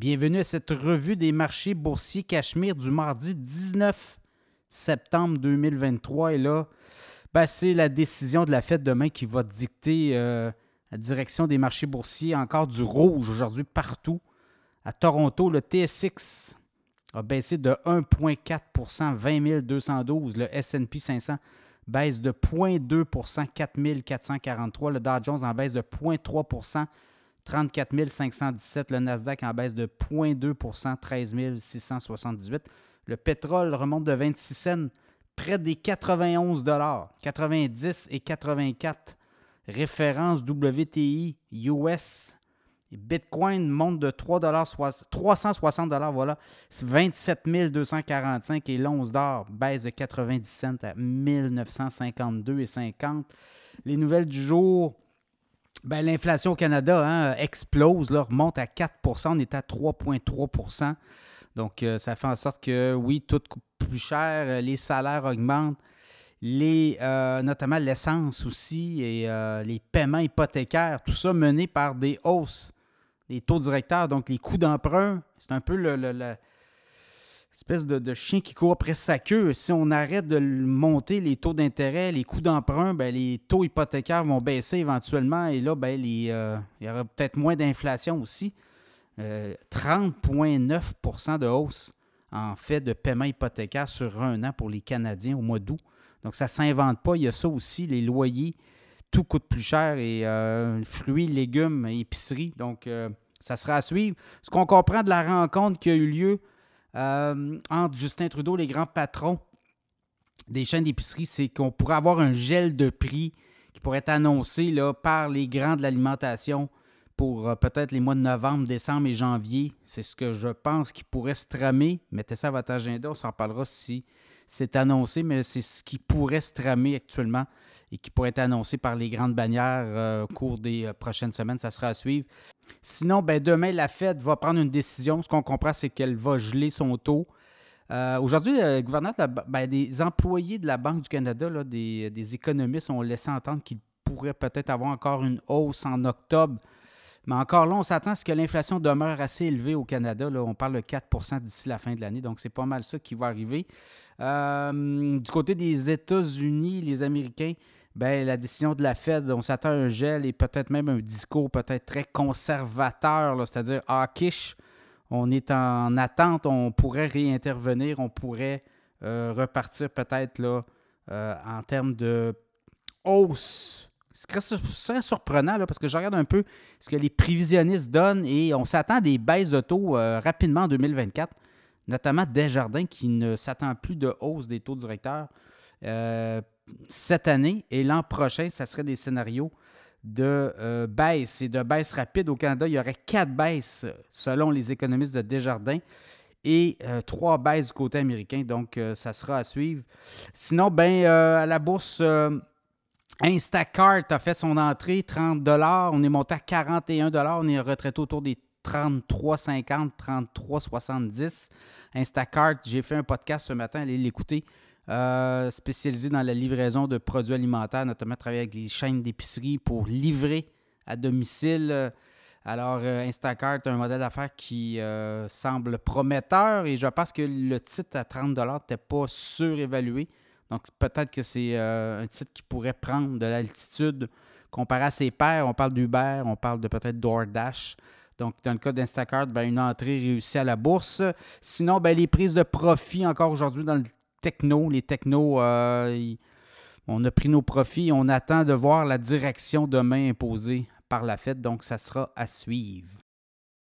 Bienvenue à cette revue des marchés boursiers Cachemire du mardi 19 septembre 2023. Et là, ben, c'est la décision de la fête demain qui va dicter euh, la direction des marchés boursiers. Encore du rouge aujourd'hui partout. À Toronto, le TSX a baissé de 1,4% 20 212. Le SP 500 baisse de 0,2% 4 443. Le Dow Jones en baisse de 0,3 34 517. Le Nasdaq en baisse de 0,2% 13 678. Le pétrole remonte de 26 cents, près des 91 90 et 84. Référence WTI US. Bitcoin monte de 3 360 voilà. 27 245 et l'once d'or baisse de 90 cents à 1952,50. Les nouvelles du jour, ben, l'inflation au Canada hein, explose, remonte à 4% On est à 3,3% Donc, euh, ça fait en sorte que, oui, tout coûte plus cher, euh, les salaires augmentent, les, euh, notamment l'essence aussi et les paiements hypothécaires, tout ça mené par des hausses des taux directeurs, donc les coûts d'emprunt. C'est un peu le, espèce de, chien qui court après sa queue. Si on arrête de monter les taux d'intérêt, les coûts d'emprunt, ben, les taux hypothécaires vont baisser éventuellement et là, ben, euh, il y aura peut-être moins d'inflation aussi. 30,9% euh, de hausse en fait de paiement hypothécaire sur un an pour les Canadiens au mois d'août. Donc, ça ne s'invente pas. Il y a ça aussi, les loyers, tout coûte plus cher et euh, fruits, légumes, épicerie. Donc, ça sera à suivre. Ce qu'on comprend de la rencontre qui a eu lieu euh, entre Justin Trudeau, les grands patrons des chaînes d'épicerie, c'est qu'on pourrait avoir un gel de prix qui pourrait être annoncé là, par les grands de l'alimentation pour euh, peut-être les mois de novembre, décembre et janvier. C'est ce que je pense qui pourrait se tramer. Mettez ça à votre agenda, on s'en parlera si c'est annoncé, mais c'est ce qui pourrait se tramer actuellement et qui pourrait être annoncé par les grandes bannières euh, au cours des prochaines semaines. Ça sera à suivre. Sinon, ben, demain, la Fed va prendre une décision. Ce qu'on comprend, c'est qu'elle va geler son taux. Euh, aujourd'hui, le gouverneur, ben, des employés de la Banque du Canada, des, économistes, ont laissé entendre qu'il pourrait peut-être avoir encore une hausse en octobre. Mais encore là, on s'attend à ce que l'inflation demeure assez élevée au Canada. On parle de 4% d'ici la fin de l'année. Donc, c'est pas mal ça qui va arriver. Euh, du côté des États-Unis, les Américains, ben, la décision de la Fed, on s'attend à un gel et peut-être même un discours peut-être très conservateur, c'est-à-dire hawkish. On est en attente, on pourrait réintervenir, on pourrait euh, repartir peut-être euh, en termes de hausse. Ce serait surprenant là, parce que je regarde un peu ce que les prévisionnistes donnent et on s'attend à des baisses de taux euh, rapidement en 2024, notamment Desjardins qui ne s'attend plus de hausse des taux directeurs cette année et l'an prochain, ça serait des scénarios de euh, baisse et de baisse rapide. Au Canada, il y aurait quatre baisses selon les économistes de Desjardins et euh, trois baisses du côté américain. Donc, euh, ça sera à suivre. Sinon, ben, à la bourse, Instacart a fait son entrée, 30 On est monté à 41 On est retraité autour des 33,50, 33,70. Instacart, j'ai fait un podcast ce matin, allez l'écouter. Euh, spécialisé dans la livraison de produits alimentaires, notamment travailler avec les chaînes d'épicerie pour livrer à domicile. Alors, euh, Instacart un modèle d'affaires qui euh, semble prometteur et je pense que le titre à 30 n'était pas surévalué. Donc, peut-être que c'est un titre qui pourrait prendre de l'altitude comparé à ses pairs. On parle d'Uber, on parle de peut-être DoorDash. Donc, dans le cas d'Instacart, ben, une entrée réussie à la bourse. Sinon, ben, les prises de profit encore aujourd'hui dans le techno. Les technos, euh, on a pris nos profits. On attend de voir la direction demain imposée par la Fed. Donc, ça sera à suivre.